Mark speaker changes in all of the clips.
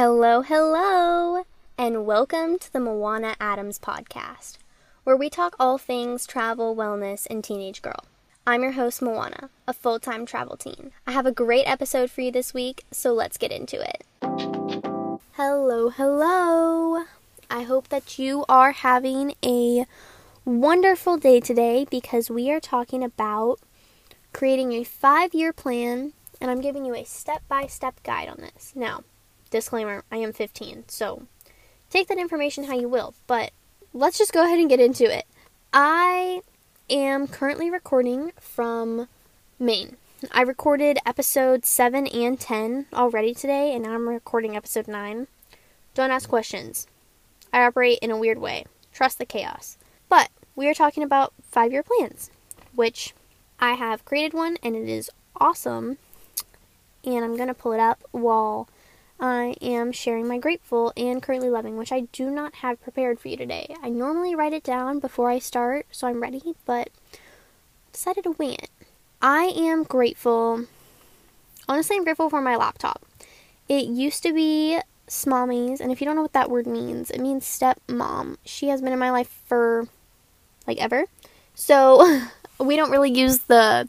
Speaker 1: Hello, hello, and welcome to the Moanna Adams podcast, where we talk all things travel, wellness, and teenage girl. I'm your host, Moanna, a full time travel teen. I have a great episode for you this week, so let's get into it. Hello, hello. I hope that you are having a wonderful day today because we are talking about creating a five year plan, and I'm giving you a step by step guide on this. Now, disclaimer I am 15, so take that information how you will, but let's just go ahead and get into it. I am currently recording from Maine. I recorded episode 7 and 10 already today, and now I'm recording episode 9. Don't ask questions. I operate in a weird way. Trust the chaos. But we are talking about five year plans, which I have created one, and it is awesome. And I'm going to pull it up while I am sharing my grateful and currently loving, which I do not have prepared for you today. I normally write it down before I start, so I'm ready, but decided to wing it. I am grateful. Honestly, I'm grateful for my laptop. It used to be Smommy's, and if you don't know what that word means, it means stepmom. She has been in my life for like ever. So we don't really use the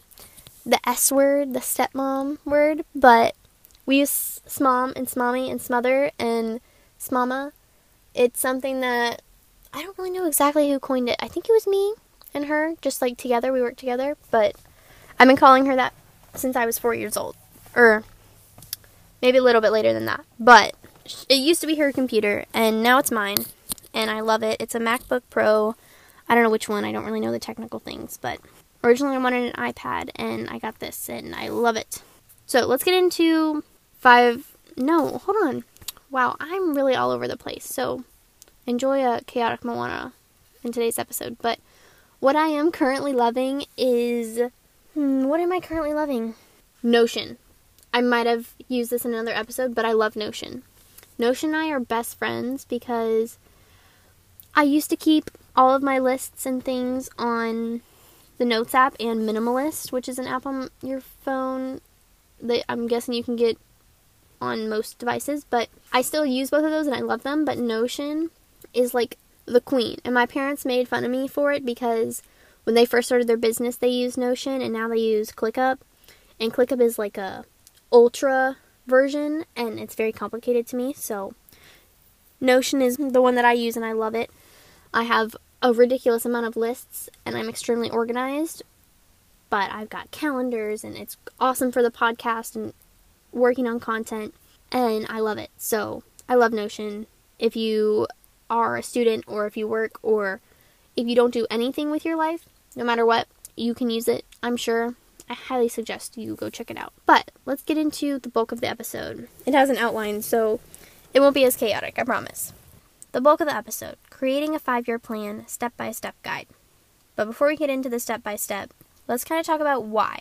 Speaker 1: the S word, the stepmom word, but we use smom and smommy and smother and smama. It's something that I don't really know exactly who coined it. I think it was me and her, just like together, we worked together, but I've been calling her that since I was four years old. Or maybe a little bit later than that. But it used to be her computer, and now it's mine, and I love it. It's a MacBook Pro. I don't know which one, I don't really know the technical things, but originally I wanted an iPad, and I got this, and I love it. So let's get into five. No, hold on. Wow, I'm really all over the place. So enjoy a chaotic Moanna in today's episode. But what I am currently loving is. Hmm, what am I currently loving? Notion. I might have used this in another episode, but I love Notion. Notion and I are best friends because I used to keep all of my lists and things on the Notes app and Minimalist, which is an app on your phone that I'm guessing you can get on most devices, but I still use both of those and I love them. But Notion is like the queen, and my parents made fun of me for it because when they first started their business, they used Notion, and now they use ClickUp, and ClickUp is like a ultra version, and it's very complicated to me. So Notion is the one that I use, and I love it. I have a ridiculous amount of lists, and I'm extremely organized. But I've got calendars, and it's awesome for the podcast and working on content and I love it. So I love Notion. If you are a student or if you work or if you don't do anything with your life, no matter what, you can use it. I'm sure. I highly suggest you go check it out. But let's get into the bulk of the episode. It has an outline, so it won't be as chaotic, I promise. The bulk of the episode creating a five year plan, step by step guide. But before we get into the step by step, let's kind of talk about why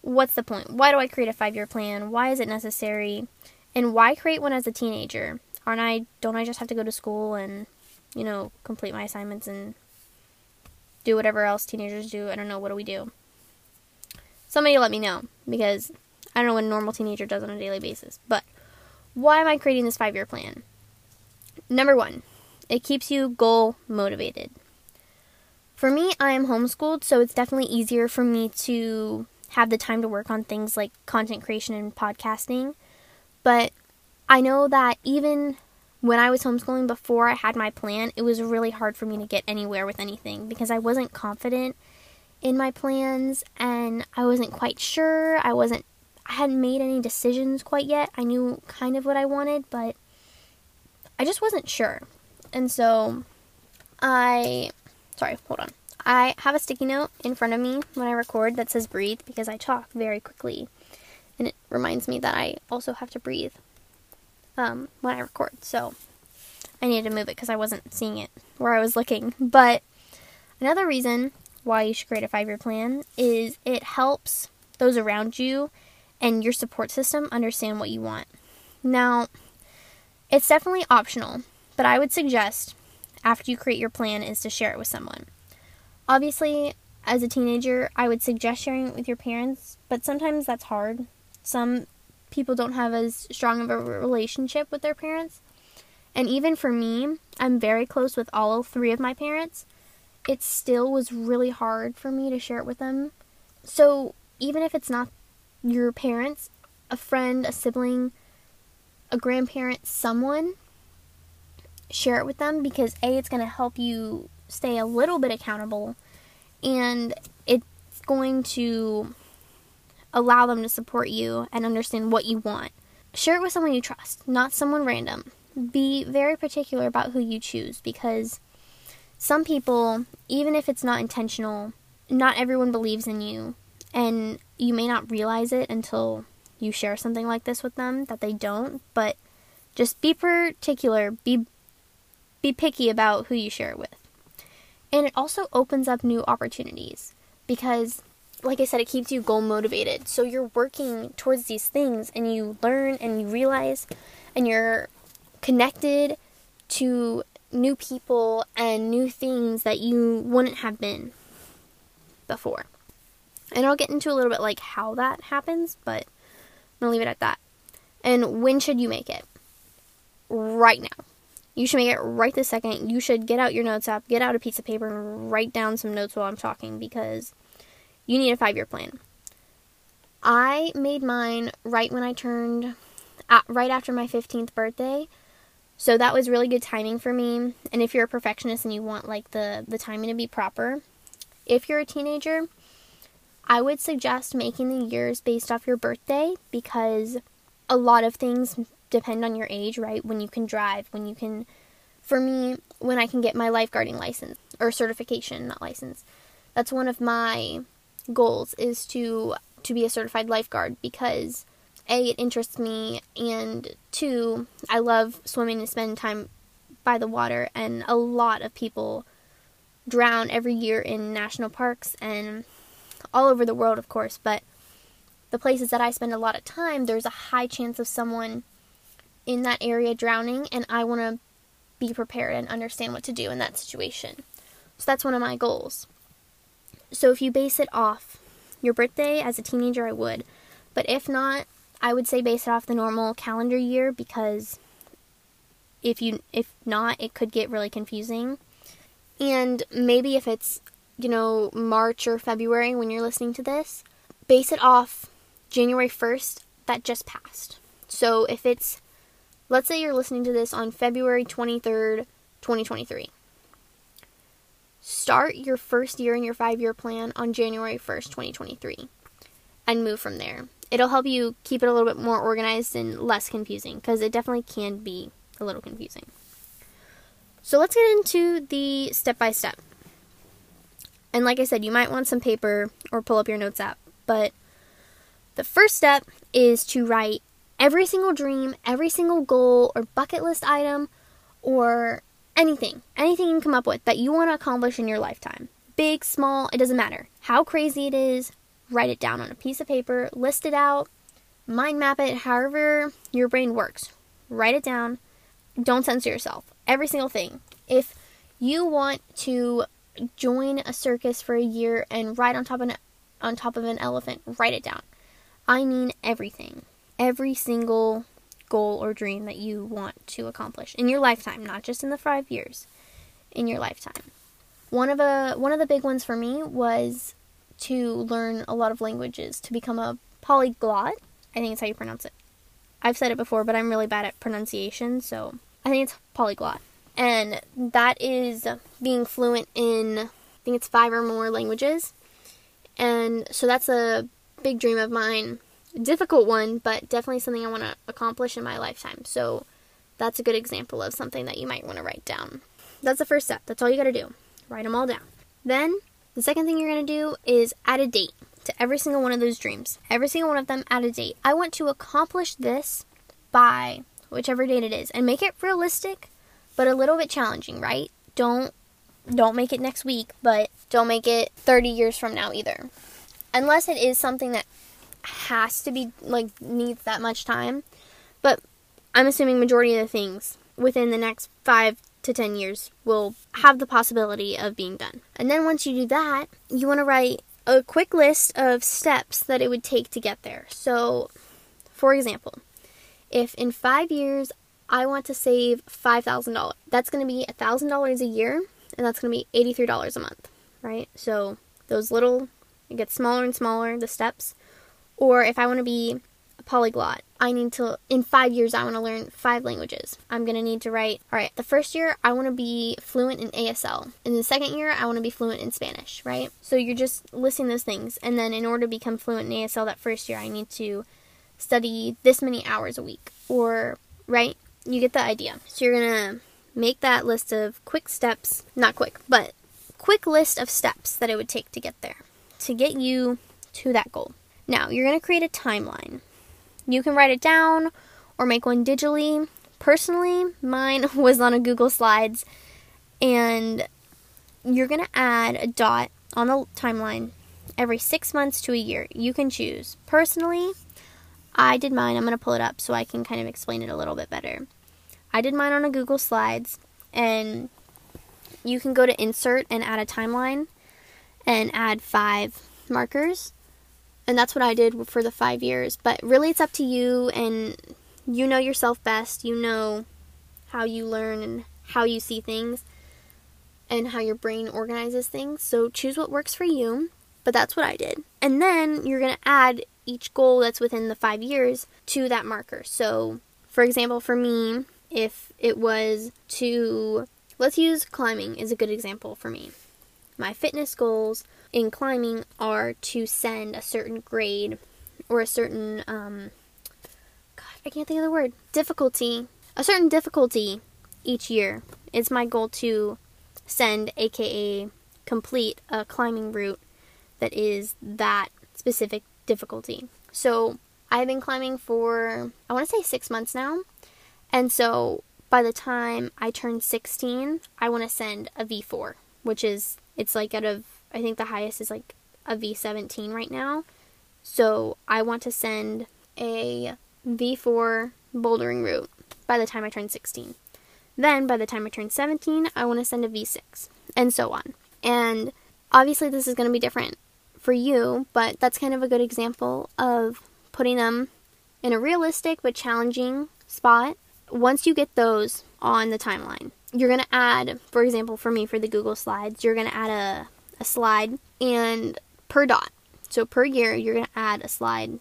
Speaker 1: what's the point? Why do I create a five year plan? Why is it necessary? And why create one as a teenager? Aren't I don't I just have to go to school and, you know, complete my assignments and do whatever else teenagers do? I don't know, what do we do? Somebody let me know because I don't know what a normal teenager does on a daily basis. But why am I creating this five year plan? Number one, it keeps you goal motivated. For me, I am homeschooled, so it's definitely easier for me to have the time to work on things like content creation and podcasting. But I know that even when I was homeschooling before I had my plan, it was really hard for me to get anywhere with anything because I wasn't confident in my plans and I wasn't quite sure. I wasn't I hadn't made any decisions quite yet. I knew kind of what I wanted, but I just wasn't sure. And so I sorry, hold on. I have a sticky note in front of me when I record that says breathe because I talk very quickly. And it reminds me that I also have to breathe um, when I record. So I needed to move it because I wasn't seeing it where I was looking. But another reason why you should create a five year plan is it helps those around you and your support system understand what you want. Now, it's definitely optional, but I would suggest after you create your plan is to share it with someone. Obviously, as a teenager, I would suggest sharing it with your parents, but sometimes that's hard. Some people don't have as strong of a relationship with their parents. And even for me, I'm very close with all three of my parents. It still was really hard for me to share it with them. So, even if it's not your parents, a friend, a sibling, a grandparent, someone, share it with them because A, it's going to help you stay a little bit accountable and it's going to allow them to support you and understand what you want. Share it with someone you trust, not someone random. Be very particular about who you choose because some people, even if it's not intentional, not everyone believes in you, and you may not realize it until you share something like this with them that they don't, but just be particular, be be picky about who you share it with. And it also opens up new opportunities because like I said, it keeps you goal motivated. So you're working towards these things and you learn and you realize and you're connected to new people and new things that you wouldn't have been before. And I'll get into a little bit like how that happens, but I'm to leave it at that. And when should you make it? Right now. You should make it right this second. You should get out your notes app, get out a piece of paper, and write down some notes while I'm talking because you need a five year plan. I made mine right when I turned, right after my 15th birthday. So that was really good timing for me. And if you're a perfectionist and you want like the, the timing to be proper, if you're a teenager, I would suggest making the years based off your birthday because a lot of things depend on your age, right? When you can drive, when you can, for me, when I can get my lifeguarding license or certification, not license. That's one of my goals is to to be a certified lifeguard because a it interests me and two I love swimming and spending time by the water and a lot of people drown every year in national parks and all over the world of course but the places that I spend a lot of time there's a high chance of someone in that area drowning, and I want to be prepared and understand what to do in that situation. So that's one of my goals. So if you base it off your birthday as a teenager, I would. But if not, I would say base it off the normal calendar year because if you if not, it could get really confusing. And maybe if it's, you know, March or February when you're listening to this, base it off January 1st that just passed. So if it's Let's say you're listening to this on February 23rd, 2023. Start your first year in your five year plan on January 1st, 2023, and move from there. It'll help you keep it a little bit more organized and less confusing because it definitely can be a little confusing. So let's get into the step by step. And like I said, you might want some paper or pull up your notes app, but the first step is to write every single dream, every single goal or bucket list item or anything, anything you can come up with that you want to accomplish in your lifetime. Big, small, it doesn't matter. How crazy it is, write it down on a piece of paper, list it out, mind map it, however your brain works. Write it down. Don't censor yourself. Every single thing. If you want to join a circus for a year and ride on top of an, on top of an elephant, write it down. I mean everything every single goal or dream that you want to accomplish in your lifetime, not just in the 5 years, in your lifetime. One of a one of the big ones for me was to learn a lot of languages, to become a polyglot. I think it's how you pronounce it. I've said it before, but I'm really bad at pronunciation, so I think it's polyglot. And that is being fluent in I think it's 5 or more languages. And so that's a big dream of mine difficult one, but definitely something I want to accomplish in my lifetime. So that's a good example of something that you might want to write down. That's the first step. That's all you got to do. Write them all down. Then the second thing you're going to do is add a date to every single one of those dreams. Every single one of them add a date. I want to accomplish this by whichever date it is and make it realistic but a little bit challenging, right? Don't don't make it next week, but don't make it 30 years from now either. Unless it is something that has to be like needs that much time. But I'm assuming majority of the things within the next 5 to 10 years will have the possibility of being done. And then once you do that, you want to write a quick list of steps that it would take to get there. So For example, if in five years I want to save $5,000, that's going to be $1,000 a year, and that's going to be $83 a month, right? So those little, it gets smaller and smaller, the steps. Or if I want to be a polyglot, I need to, in five years, I want to learn five languages. I'm going to need to write, all right, the first year, I want to be fluent in ASL. In the second year, I want to be fluent in Spanish, right? So you're just listing those things. And then in order to become fluent in ASL that first year, I need to study this many hours a week. Or, right? You get the idea. So you're going to make that list of quick steps, not quick, but quick list of steps that it would take to get there, to get you to that goal. Now, you're going to create a timeline. You can write it down or make one digitally. Personally, mine was on a Google Slides, and you're going to add a dot on the timeline every six months to a year. You can choose. Personally, I did mine. I'm going to pull it up so I can kind of explain it a little bit better. I did mine on a Google Slides, and you can go to insert and add a timeline and add five markers. And that's what I did for the five years. But really, it's up to you, and you know yourself best. You know how you learn and how you see things and how your brain organizes things. So choose what works for you. But that's what I did. And then you're going to add each goal that's within the five years to that marker. So, for example, for me, if it was to let's use climbing is a good example for me. My fitness goals in climbing are to send a certain grade or a certain um God, I can't think of the word. Difficulty. A certain difficulty each year. It's my goal to send aka complete a climbing route that is that specific difficulty. So I've been climbing for I want to say 6 months now and so by the time I turn 16, I want to send a V4, which is, it's like out of, I think the highest is like a V17 right now. So I want to send a V4 bouldering route by the time I turn 16. Then by the time I turn 17, I want to send a V6, and so on. And obviously, this is going to be different for you, but that's kind of a good example of putting them in a realistic but challenging spot once you get those on the timeline, you're going to add, for example, for me, for the Google Slides, you're going to add a, a slide and per dot. So per year, you're going to add a slide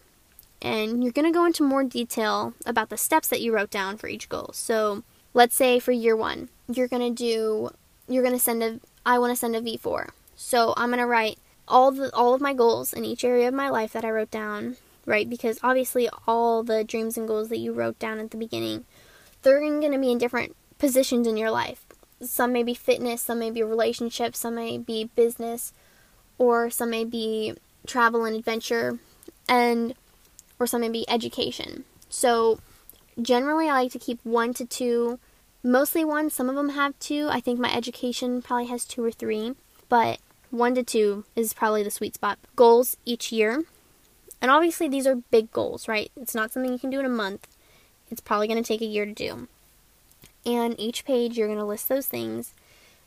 Speaker 1: and you're going to go into more detail about the steps that you wrote down for each goal. So let's say for year one, you're going to do, you're going to send a, I want to send a V4. So I'm going to write all the, all of my goals in each area of my life that I wrote down, right? Because obviously all the dreams and goals that you wrote down at the beginning they're going to be in different positions in your life. Some may be fitness, some may be relationships, some may be business, or some may be travel and adventure, and or some may be education. So generally, I like to keep one to two, mostly one. Some of them have two. I think my education probably has two or three, but one to two is probably the sweet spot. Goals each year. And obviously, these are big goals, right? It's not something you can do in a month. It's probably going to take a year to do. And each page, you're going to list those things,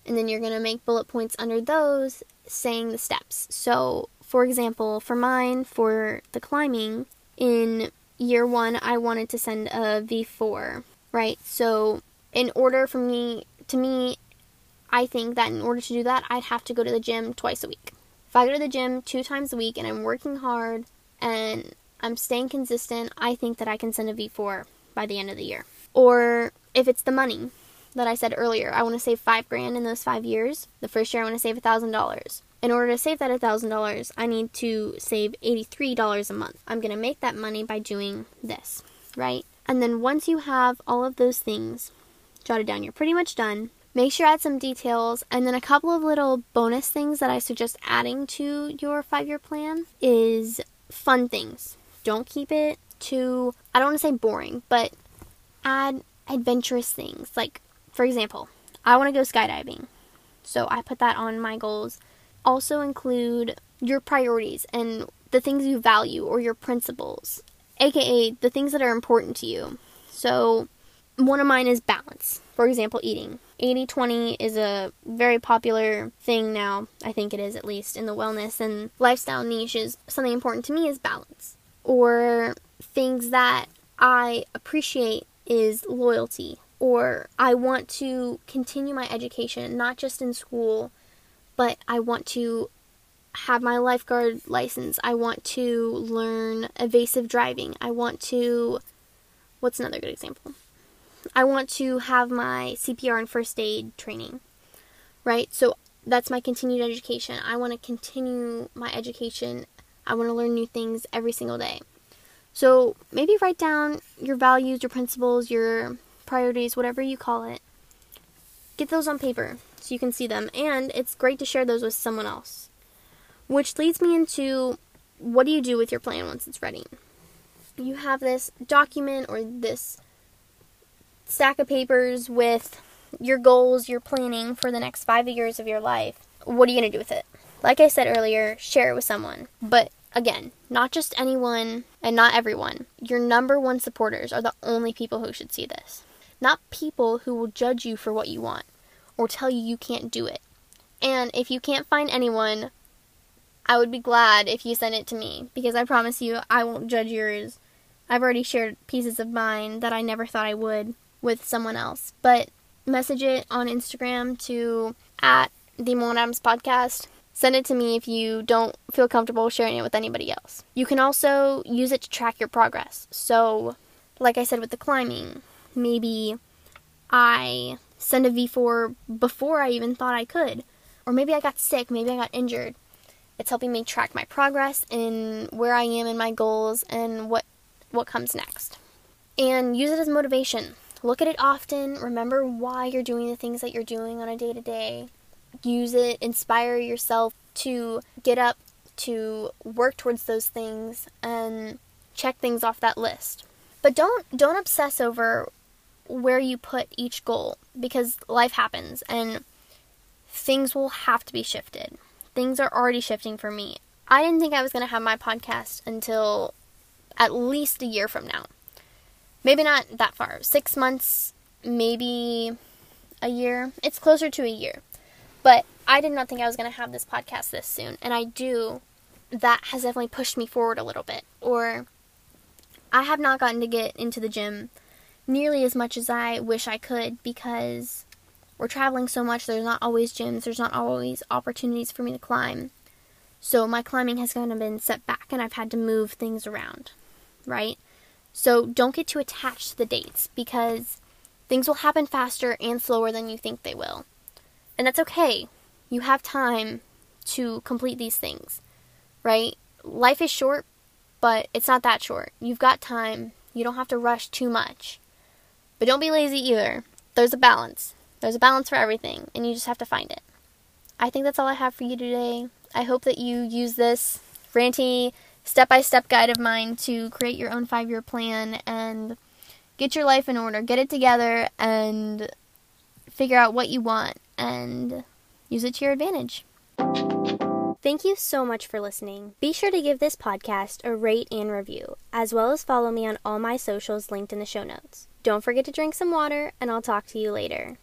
Speaker 1: and then you're going to make bullet points under those saying the steps. So, for example, for mine, for the climbing, in year one, I wanted to send a V4, right? So, in order for me, to me, I think that in order to do that, I'd have to go to the gym twice a week. If I go to the gym two times a week and I'm working hard and I'm staying consistent, I think that I can send a V4 by the end of the year. Or if it's the money that I said earlier, I want to save five grand in those five years. The first year I want to save a thousand dollars. In order to save that $1,000, I need to save $83 a month. I'm going to make that money by doing this, right? And then once you have all of those things jotted down, you're pretty much done. Make sure add some details and then a couple of little bonus things that I suggest adding to your five year plan is fun things. Don't keep it too, I don't want to say boring, but add adventurous things. Like, for example, I want to go skydiving. So I put that on my goals. Also include your priorities and the things you value or your principles, aka the things that are important to you. So, one of mine is balance. For example, eating. 80 20 is a very popular thing now. I think it is, at least, in the wellness and lifestyle niche. Is something important to me is balance. Or things that I appreciate is loyalty, or I want to continue my education, not just in school, but I want to have my lifeguard license. I want to learn evasive driving. I want to, what's another good example? I want to have my CPR and first aid training, right? So that's my continued education. I want to continue my education. I want to learn new things every single day. So maybe write down your values, your principles, your priorities, whatever you call it. Get those on paper so you can see them. And it's great to share those with someone else. Which leads me into what do you do with your plan once it's ready? You have this document or this stack of papers with your goals, your planning for the next five years of your life. What are you going to do with it? Like I said earlier, share it with someone. But again, not just anyone and not everyone. Your number one supporters are the only people who should see this. Not people who will judge you for what you want or tell you you can't do it. And if you can't find anyone I would be glad if you send it to me because I promise you I won't judge yours. I've already shared pieces of mine that I never thought I would with someone else. But message it on Instagram to at the Moanna Adams podcast. Send it to me if you don't feel comfortable sharing it with anybody else. You can also use it to track your progress. So, like I said with the climbing, maybe I send a V4 before I even thought I could. Or maybe I got sick, maybe I got injured. It's helping me track my progress and where I am in my goals and what what comes next. And use it as motivation. Look at it often. Remember why you're doing the things that you're doing on a day to day. Use it, inspire yourself to get up, to work towards those things and check things off that list. But don't don't obsess over where you put each goal because life happens and things will have to be shifted things are already shifting for me. I didn't think I was going to have my podcast until at least a year from now. Maybe not that far. Six months, maybe a year. It's closer to a year. But I did not think I was going to have this podcast this soon. And I do. That has definitely pushed me forward a little bit. Or I have not gotten to get into the gym nearly as much as I wish I could because we're traveling so much, there's not always gyms, there's not always opportunities for me to climb. So my climbing has kind of been set back and I've had to move things around, right? So don't get too attached to the dates because things will happen faster and slower than you think they will. And that's okay. You have time to complete these things, right? Life is short, but it's not that short. You've got time. You don't have to rush too much. But don't be lazy either. There's a balance. There's a balance for everything, and you just have to find it. I think that's all I have for you today. I hope that you use this ranty step by step guide of mine to create your own five year plan and get your life in order, get it together, and figure out what you want and use it to your advantage. Thank you so much for listening. Be sure to give this podcast a rate and review, as well as follow me on all my socials linked in the show notes. Don't forget to drink some water, and I'll talk to you later.